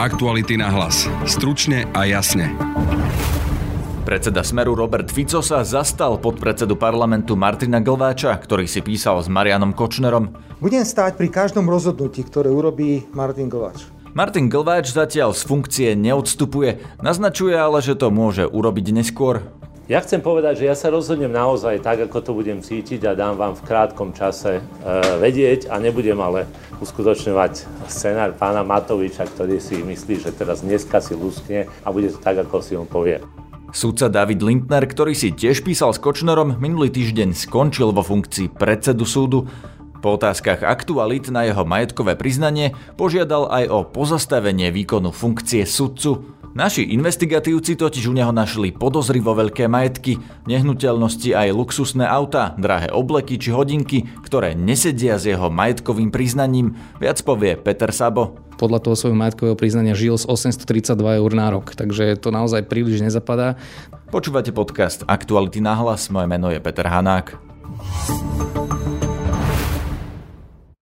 Aktuality na hlas. Stručne a jasne. Predseda Smeru Robert Fico sa zastal podpredsedu parlamentu Martina Glváča, ktorý si písal s Marianom Kočnerom. Budem stáť pri každom rozhodnutí, ktoré urobí Martin Glváč. Martin Glváč zatiaľ z funkcie neodstupuje, naznačuje ale, že to môže urobiť neskôr. Ja chcem povedať, že ja sa rozhodnem naozaj tak, ako to budem cítiť a dám vám v krátkom čase e, vedieť a nebudem ale uskutočňovať scenár pána Matoviča, ktorý si myslí, že teraz dneska si luskne a bude to tak, ako si on povie. Sudca David Lindner, ktorý si tiež písal s Kočnerom, minulý týždeň skončil vo funkcii predsedu súdu. Po otázkach aktualit na jeho majetkové priznanie požiadal aj o pozastavenie výkonu funkcie sudcu. Naši investigatívci totiž u neho našli podozrivo veľké majetky, nehnuteľnosti aj luxusné auta, drahé obleky či hodinky, ktoré nesedia s jeho majetkovým priznaním, viac povie Peter Sabo. Podľa toho svojho majetkového priznania žil z 832 eur na rok, takže to naozaj príliš nezapadá. Počúvate podcast Aktuality na hlas, moje meno je Peter Hanák.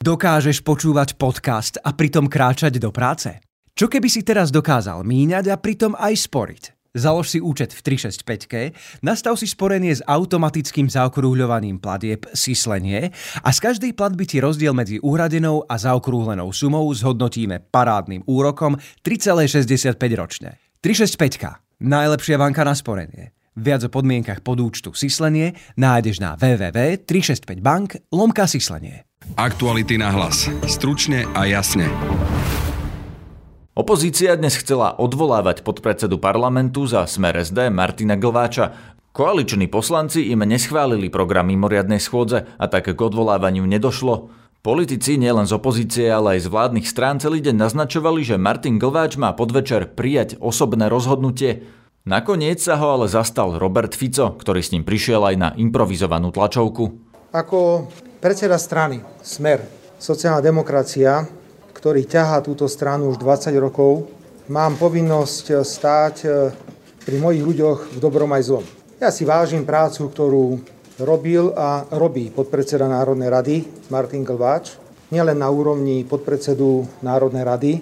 Dokážeš počúvať podcast a pritom kráčať do práce? Čo keby si teraz dokázal míňať a pritom aj sporiť? Založ si účet v 365, nastav si sporenie s automatickým zaokrúhľovaným platieb Sislenie a z každej platby ti rozdiel medzi uhradenou a zaokrúhlenou sumou zhodnotíme parádnym úrokom 3,65 ročne. 365. Najlepšia banka na sporenie. Viac o podmienkach podúčtu Sislenie nájdeš na www.365bank lomka Sislenie. Aktuality na hlas. Stručne a jasne. Opozícia dnes chcela odvolávať podpredsedu parlamentu za smer SD Martina Glváča. Koaliční poslanci im neschválili program mimoriadnej schôdze a tak k odvolávaniu nedošlo. Politici nielen z opozície, ale aj z vládnych strán celý deň naznačovali, že Martin Glváč má podvečer prijať osobné rozhodnutie. Nakoniec sa ho ale zastal Robert Fico, ktorý s ním prišiel aj na improvizovanú tlačovku. Ako predseda strany Smer, sociálna demokracia, ktorý ťahá túto stranu už 20 rokov, mám povinnosť stáť e, pri mojich ľuďoch v dobrom aj zlom. Ja si vážim prácu, ktorú robil a robí podpredseda Národnej rady Martin Glváč, nielen na úrovni podpredsedu Národnej rady,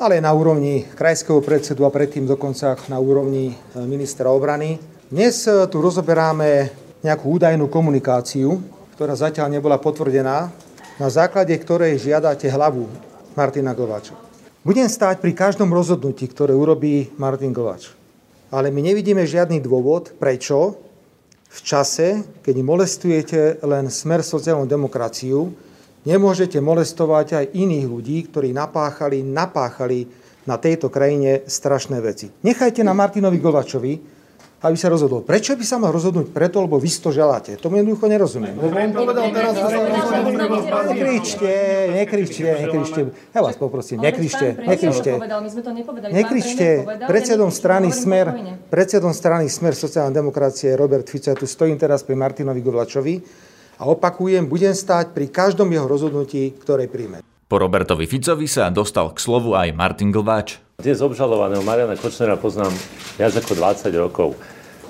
ale na úrovni krajského predsedu a predtým dokonca na úrovni e, ministra obrany. Dnes tu rozoberáme nejakú údajnú komunikáciu, ktorá zatiaľ nebola potvrdená, na základe ktorej žiadate hlavu Martina Glváča. Budem stáť pri každom rozhodnutí, ktoré urobí Martin Glváč. Ale my nevidíme žiadny dôvod, prečo v čase, keď molestujete len smer sociálnu demokraciu, nemôžete molestovať aj iných ľudí, ktorí napáchali, napáchali na tejto krajine strašné veci. Nechajte na Martinovi Glvačovi, aby sa rozhodol. Prečo by sa mal rozhodnúť preto, lebo vy to želáte? Tomu jednoducho nerozumiem. Nekričte, nekričte, nekričte. Ja vás poprosím, nekričte, nekričte. Nekričte. Predsedom strany Smer, predsedom strany Smer sociálnej demokracie Robert Fico, ja tu stojím teraz pri Martinovi Govlačovi a opakujem, budem stáť pri každom jeho rozhodnutí, ktoré príjme. Po Robertovi Ficovi sa dostal k slovu aj Martin Glváč. Dnes obžalovaného Mariana Kočnera poznám viac ako 20 rokov.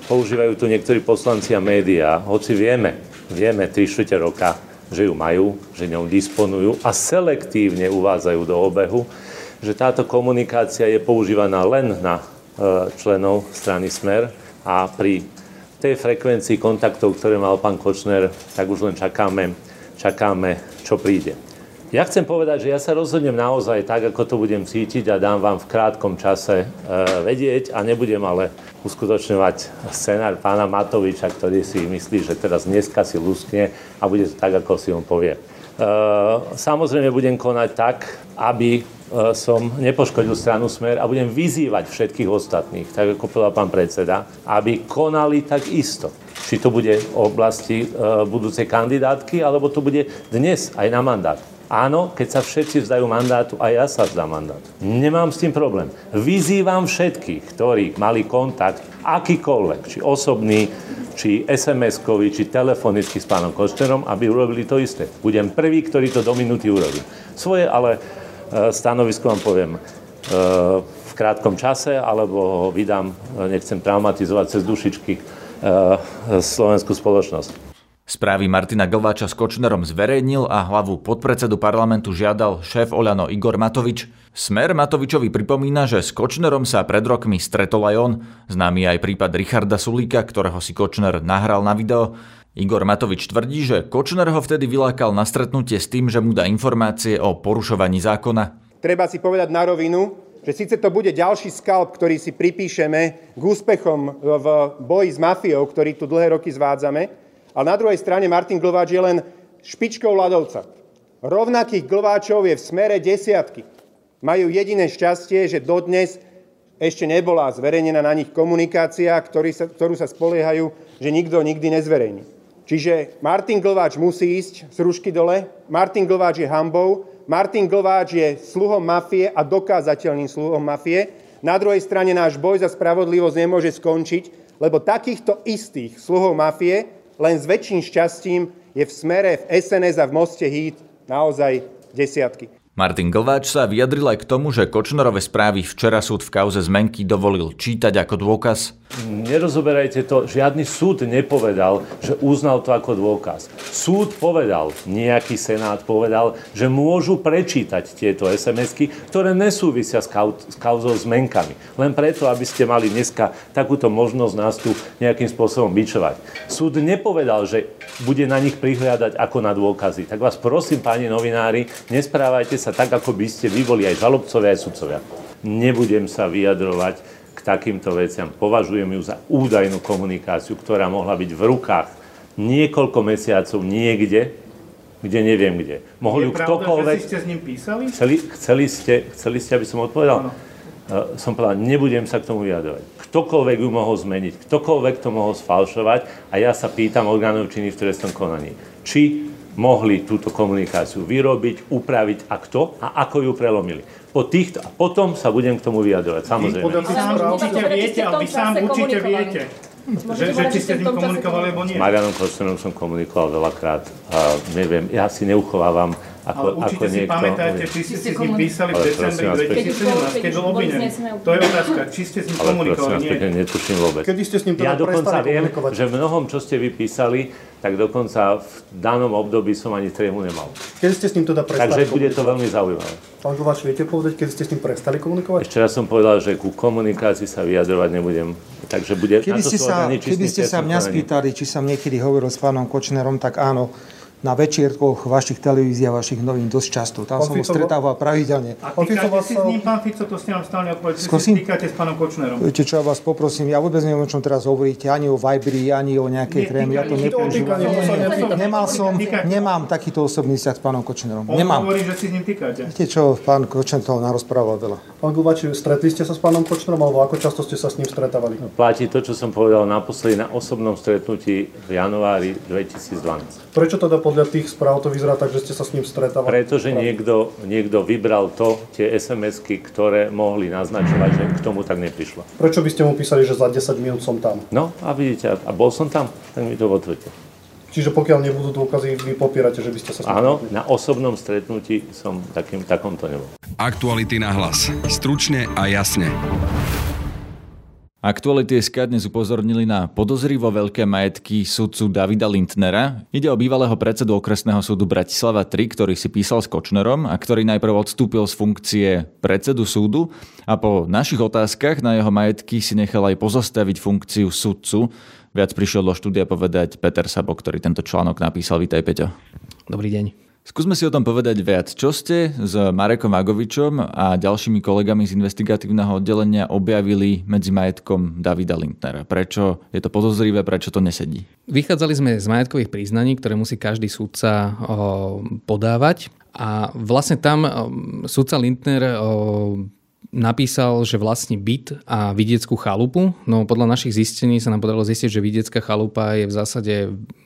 Používajú tu niektorí poslanci a médiá, hoci vieme, vieme 3 čtvrte roka, že ju majú, že ňou disponujú a selektívne uvádzajú do obehu, že táto komunikácia je používaná len na e, členov strany Smer a pri tej frekvencii kontaktov, ktoré mal pán Kočner, tak už len čakáme, čakáme čo príde. Ja chcem povedať, že ja sa rozhodnem naozaj tak, ako to budem cítiť a dám vám v krátkom čase e, vedieť a nebudem ale uskutočňovať scenár pána Matoviča, ktorý si myslí, že teraz dneska si luskne a bude to tak, ako si on povie. E, samozrejme budem konať tak, aby e, som nepoškodil stranu Smer a budem vyzývať všetkých ostatných, tak ako povedal pán predseda, aby konali tak isto. Či to bude v oblasti budúcej kandidátky, alebo to bude dnes aj na mandát. Áno, keď sa všetci vzdajú mandátu, aj ja sa vzdám mandát. Nemám s tým problém. Vyzývam všetkých, ktorí mali kontakt, akýkoľvek, či osobný, či SMS-kový, či telefonický s pánom Košterom, aby urobili to isté. Budem prvý, ktorý to do minúty urobí. Svoje ale e, stanovisko vám poviem e, v krátkom čase, alebo ho vydám, e, nechcem traumatizovať cez dušičky slovenskú spoločnosť. Správy Martina Glváča s Kočnerom zverejnil a hlavu podpredsedu parlamentu žiadal šéf Oľano Igor Matovič. Smer Matovičovi pripomína, že s Kočnerom sa pred rokmi stretol aj on. Známy aj prípad Richarda Sulíka, ktorého si Kočner nahral na video. Igor Matovič tvrdí, že Kočner ho vtedy vylákal na stretnutie s tým, že mu dá informácie o porušovaní zákona. Treba si povedať na rovinu, že síce to bude ďalší skalp, ktorý si pripíšeme k úspechom v boji s mafiou, ktorý tu dlhé roky zvádzame, ale na druhej strane Martin Glváč je len špičkou ľadovca. Rovnakých glváčov je v smere desiatky majú jediné šťastie, že dodnes ešte nebola zverejnená na nich komunikácia, sa, ktorú sa spoliehajú, že nikto nikdy nezverejní. Čiže Martin Glváč musí ísť z rušky dole, Martin Glváč je hambou, Martin Glváč je sluhom mafie a dokázateľným sluhom mafie. Na druhej strane náš boj za spravodlivosť nemôže skončiť, lebo takýchto istých sluhov mafie len s väčším šťastím je v smere, v SNS a v Moste Hít naozaj desiatky. Martin Glváč sa vyjadril aj k tomu, že Kočnerové správy včera súd v kauze zmenky dovolil čítať ako dôkaz. Nerozoberajte to, žiadny súd nepovedal, že uznal to ako dôkaz. Súd povedal, nejaký senát povedal, že môžu prečítať tieto SMS-ky, ktoré nesúvisia s, kau- s kauzou zmenkami. Len preto, aby ste mali dneska takúto možnosť nás tu nejakým spôsobom bičovať. Súd nepovedal, že bude na nich prihliadať ako na dôkazy. Tak vás prosím, páni novinári, nesprávajte sa tak, ako by ste vy boli aj žalobcovia, aj sudcovia. Nebudem sa vyjadrovať k takýmto veciam. Považujem ju za údajnú komunikáciu, ktorá mohla byť v rukách niekoľko mesiacov niekde, kde neviem kde. Mohol ju ktokoľvek... že ste s ním písali? Chceli, chceli, ste, chceli ste, aby som odpovedal? Ano. Uh, som povedal, nebudem sa k tomu vyjadrovať. Ktokoľvek ju mohol zmeniť, ktokoľvek to mohol sfalšovať a ja sa pýtam orgánov činy v trestnom konaní. Či mohli túto komunikáciu vyrobiť, upraviť a kto a ako ju prelomili. Po týchto, a potom sa budem k tomu vyjadrovať, samozrejme. Vy sám určite viete, a vy sám určite viete. Že, že či ste s ním komunikovali, alebo nie? S Marianom Koštenom som komunikoval veľakrát. A neviem, ja si neuchovávam ako, ale určite ako si niekto, pamätáte, či ste si s ním písali v decembri 2017, keď bol obvinený. To je otázka, či ste s ním komunikovali, nie. Ale netuším vôbec. Kedy ste s ním teda Ja dokonca viem, že v mnohom, čo ste vypísali, tak dokonca v danom období som ani trému nemal. Kedy ste s ním teda prestali Takže bude to veľmi zaujímavé. Pán Kováč, viete povedať, kedy ste s ním prestali komunikovať? Ešte raz som povedal, že ku komunikácii sa vyjadrovať nebudem. Takže bude, keby ste sa, keby ste sa mňa spýtali, či som niekedy hovoril s pánom Kočnerom, tak áno na večierkoch vašich televízií a vašich novín dosť často. Tam som ho stretával pravidelne. A týkate si s ním, pán Fico, to ste nám stále odpovedali, si týkate s pánom Kočnerom. Viete čo, ja vás poprosím, ja vôbec neviem, o čom teraz hovoríte, ani o Vibri, ani o nejakej tréme, ja to nepoužívam. Nemal som, nemám takýto osobný vzťah s pánom Kočnerom. On nemám. hovorí, že si s ním týkate. Viete čo, pán Kočner toho narozprával veľa. Pán Gubači, stretli ste sa s pánom Kočnerom, alebo ako často ste sa s ním stretávali? Platí to, čo som povedal naposledy na osobnom stretnutí v januári 2012. Prečo teda podľa tých správ to vyzerá tak, že ste sa s ním stretávali? Pretože niekto, niekto vybral to, tie SMS-ky, ktoré mohli naznačovať, že k tomu tak neprišlo. Prečo by ste mu písali, že za 10 minút som tam? No a vidíte, a bol som tam, tak mi to potvrďte. Čiže pokiaľ nebudú dôkazy, vy popierate, že by ste sa... Áno, na osobnom stretnutí som takým, takomto nebol. Aktuality na hlas. Stručne a jasne. Aktuality SK dnes upozornili na podozrivo veľké majetky sudcu Davida Lindnera. Ide o bývalého predsedu okresného súdu Bratislava 3, ktorý si písal s Kočnerom a ktorý najprv odstúpil z funkcie predsedu súdu a po našich otázkach na jeho majetky si nechal aj pozastaviť funkciu sudcu. Viac prišiel do štúdia povedať Peter Sabo, ktorý tento článok napísal. Vítaj, Peťo. Dobrý deň. Skúsme si o tom povedať viac. Čo ste s Marekom Vagovičom a ďalšími kolegami z investigatívneho oddelenia objavili medzi majetkom Davida Lindnera? Prečo je to podozrivé, prečo to nesedí? Vychádzali sme z majetkových priznaní, ktoré musí každý súdca podávať. A vlastne tam súdca Lindner napísal, že vlastní byt a vidieckú chalupu. No podľa našich zistení sa nám podarilo zistiť, že vidiecká chalupa je v zásade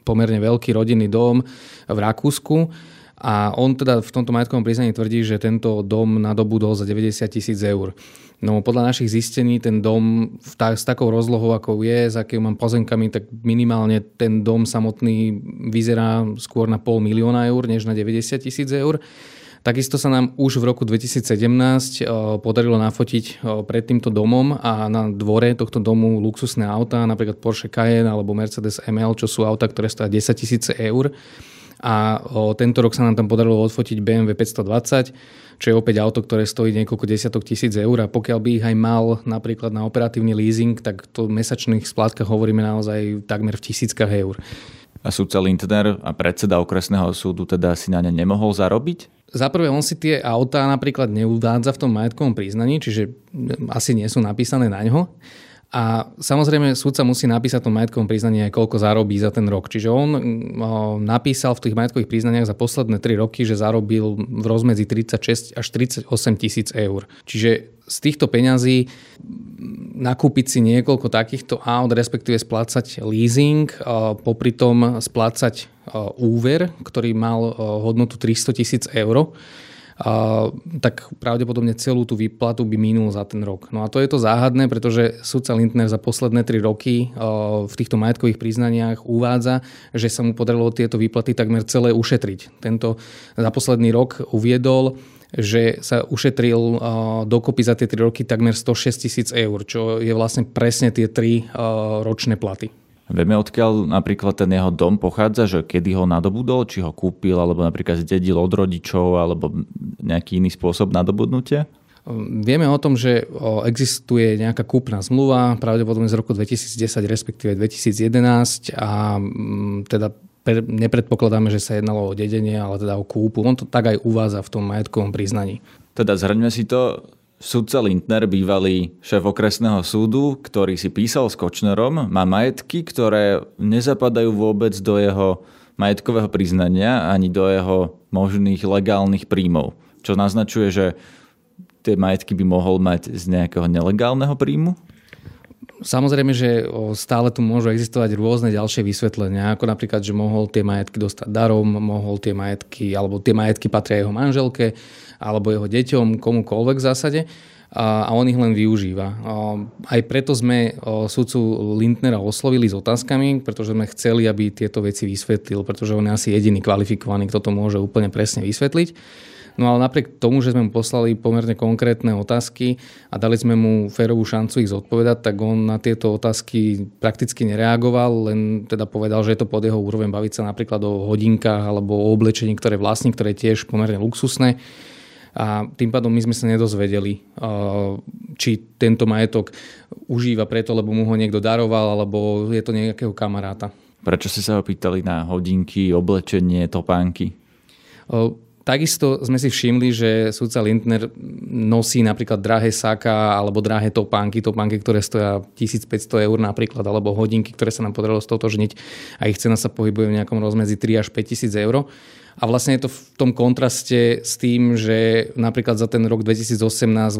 pomerne veľký rodinný dom v Rakúsku a on teda v tomto majetkovom priznaní tvrdí, že tento dom nadobudol za 90 tisíc eur. No podľa našich zistení ten dom ta, s takou rozlohou, ako je, s akým mám pozemkami, tak minimálne ten dom samotný vyzerá skôr na pol milióna eur, než na 90 tisíc eur. Takisto sa nám už v roku 2017 podarilo nafotiť pred týmto domom a na dvore tohto domu luxusné autá, napríklad Porsche Cayenne alebo Mercedes ML, čo sú autá, ktoré stojí 10 tisíce eur. A tento rok sa nám tam podarilo odfotiť BMW 520, čo je opäť auto, ktoré stojí niekoľko desiatok tisíc eur a pokiaľ by ich aj mal napríklad na operatívny leasing, tak to v mesačných splátkach hovoríme naozaj takmer v tisíckach eur. A súdca Lindner a predseda okresného súdu teda si na ne nemohol zarobiť? Za prvé, on si tie autá napríklad neudádza v tom majetkovom priznaní, čiže asi nie sú napísané na ňo. A samozrejme súdca musí napísať to majetkovom priznaní aj koľko zarobí za ten rok. Čiže on napísal v tých majetkových priznaniach za posledné 3 roky, že zarobil v rozmedzi 36 až 38 tisíc eur. Čiže z týchto peňazí nakúpiť si niekoľko takýchto aut, respektíve splácať leasing, popri tom splácať úver, ktorý mal hodnotu 300 tisíc eur, tak pravdepodobne celú tú výplatu by minul za ten rok. No a to je to záhadné, pretože sudca Lindner za posledné tri roky v týchto majetkových priznaniach uvádza, že sa mu podarilo tieto výplaty takmer celé ušetriť. Tento za posledný rok uviedol, že sa ušetril dokopy za tie 3 roky takmer 106 tisíc eur, čo je vlastne presne tie 3 ročné platy. Vieme, odkiaľ napríklad ten jeho dom pochádza, že kedy ho nadobudol, či ho kúpil, alebo napríklad zdedil od rodičov, alebo nejaký iný spôsob nadobudnutia? Vieme o tom, že existuje nejaká kúpna zmluva, pravdepodobne z roku 2010, respektíve 2011 a mm, teda nepredpokladáme, že sa jednalo o dedenie, ale teda o kúpu. On to tak aj uvádza v tom majetkovom priznaní. Teda zhrňme si to, Sudca Lindner, bývalý šéf okresného súdu, ktorý si písal s Kočnerom, má majetky, ktoré nezapadajú vôbec do jeho majetkového priznania ani do jeho možných legálnych príjmov. Čo naznačuje, že tie majetky by mohol mať z nejakého nelegálneho príjmu? Samozrejme, že stále tu môžu existovať rôzne ďalšie vysvetlenia, ako napríklad, že mohol tie majetky dostať darom, mohol tie majetky, alebo tie majetky patria jeho manželke, alebo jeho deťom, komukoľvek v zásade a, on ich len využíva. Aj preto sme sudcu Lindnera oslovili s otázkami, pretože sme chceli, aby tieto veci vysvetlil, pretože on je asi jediný kvalifikovaný, kto to môže úplne presne vysvetliť. No ale napriek tomu, že sme mu poslali pomerne konkrétne otázky a dali sme mu férovú šancu ich zodpovedať, tak on na tieto otázky prakticky nereagoval, len teda povedal, že je to pod jeho úroveň baviť sa napríklad o hodinkách alebo o oblečení, ktoré vlastní, ktoré je tiež pomerne luxusné a tým pádom my sme sa nedozvedeli, či tento majetok užíva preto, lebo mu ho niekto daroval, alebo je to nejakého kamaráta. Prečo ste sa ho pýtali na hodinky, oblečenie, topánky? Takisto sme si všimli, že súdca Lindner nosí napríklad drahé saka alebo drahé topánky, topánky, ktoré stoja 1500 eur napríklad, alebo hodinky, ktoré sa nám podarilo stotožniť a ich cena sa pohybuje v nejakom rozmedzi 3 až 5000 eur. A vlastne je to v tom kontraste s tým, že napríklad za ten rok 2018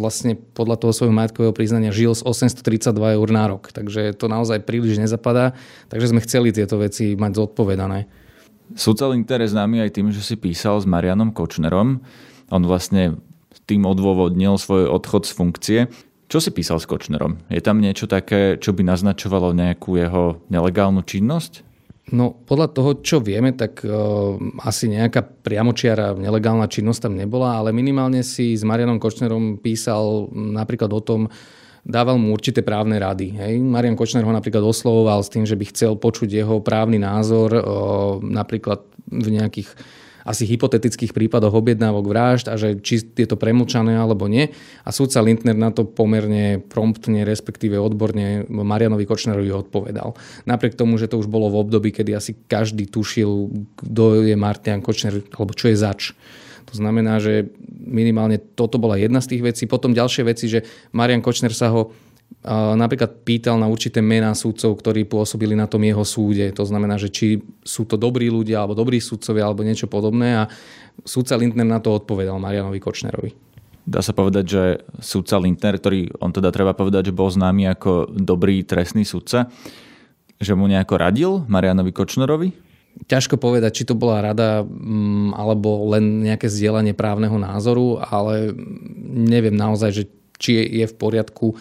vlastne podľa toho svojho majetkového priznania žil z 832 eur na rok. Takže to naozaj príliš nezapadá. Takže sme chceli tieto veci mať zodpovedané. Sudca Linter je známy aj tým, že si písal s Marianom Kočnerom. On vlastne tým odôvodnil svoj odchod z funkcie. Čo si písal s Kočnerom? Je tam niečo také, čo by naznačovalo nejakú jeho nelegálnu činnosť? No podľa toho, čo vieme, tak uh, asi nejaká priamočiara nelegálna činnosť tam nebola, ale minimálne si s Marianom Kočnerom písal napríklad o tom, dával mu určité právne rady. Hej. Marian Kočner ho napríklad oslovoval s tým, že by chcel počuť jeho právny názor uh, napríklad v nejakých asi hypotetických prípadoch objednávok vražd a že či je to premlčané alebo nie. A súdca Lindner na to pomerne promptne, respektíve odborne Marianovi Kočnerovi odpovedal. Napriek tomu, že to už bolo v období, kedy asi každý tušil, kto je Martian Kočner, alebo čo je zač. To znamená, že minimálne toto bola jedna z tých vecí. Potom ďalšie veci, že Marian Kočner sa ho napríklad pýtal na určité mená súdcov, ktorí pôsobili na tom jeho súde. To znamená, že či sú to dobrí ľudia, alebo dobrí súdcovia, alebo niečo podobné. A súdca Lindner na to odpovedal Marianovi Kočnerovi. Dá sa povedať, že súdca Lindner, ktorý on teda treba povedať, že bol známy ako dobrý trestný súdca, že mu nejako radil Marianovi Kočnerovi? Ťažko povedať, či to bola rada mm, alebo len nejaké zdieľanie právneho názoru, ale neviem naozaj, že či je v poriadku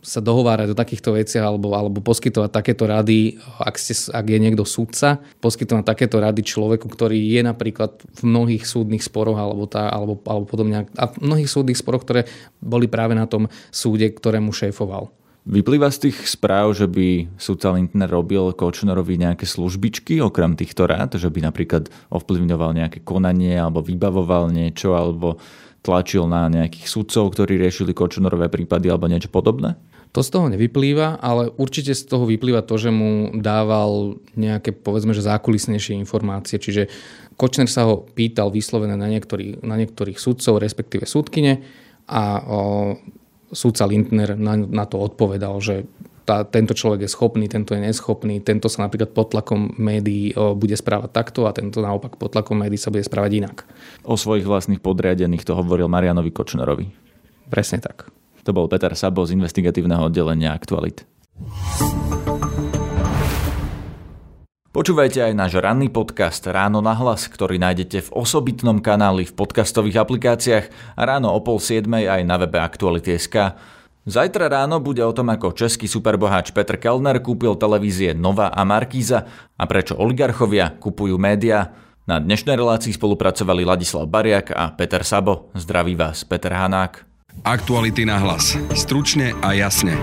sa dohovárať o takýchto veciach alebo, alebo poskytovať takéto rady, ak, ste, ak je niekto súdca, poskytovať takéto rady človeku, ktorý je napríklad v mnohých súdnych sporoch alebo, tá, alebo, alebo podobne, a v mnohých súdnych sporoch, ktoré boli práve na tom súde, ktorému šéfoval. Vyplýva z tých správ, že by sudca Lindner robil Kočnerovi nejaké službičky okrem týchto rád, že by napríklad ovplyvňoval nejaké konanie alebo vybavoval niečo alebo tlačil na nejakých sudcov, ktorí riešili Kočnerové prípady alebo niečo podobné? To z toho nevyplýva, ale určite z toho vyplýva to, že mu dával nejaké, povedzme, že zákulisnejšie informácie. Čiže Kočner sa ho pýtal vyslovené na niektorých, na niektorých sudcov, respektíve súdkyne a o, súdca Lindner na, na to odpovedal, že tá, tento človek je schopný, tento je neschopný, tento sa napríklad pod tlakom médií bude správať takto a tento naopak pod tlakom médií sa bude správať inak. O svojich vlastných podriadených to hovoril Marianovi Kočnerovi. Presne tak. To bol Peter Sabo z investigatívneho oddelenia Aktualit. Počúvajte aj náš ranný podcast Ráno na hlas, ktorý nájdete v osobitnom kanáli v podcastových aplikáciách a ráno o pol siedmej aj na webe Aktuality.sk. Zajtra ráno bude o tom, ako český superboháč Petr Kellner kúpil televízie Nova a Markíza a prečo oligarchovia kupujú médiá. Na dnešnej relácii spolupracovali Ladislav Bariak a Peter Sabo. Zdraví vás Peter Hanák. Aktuality na hlas. Stručne a jasne.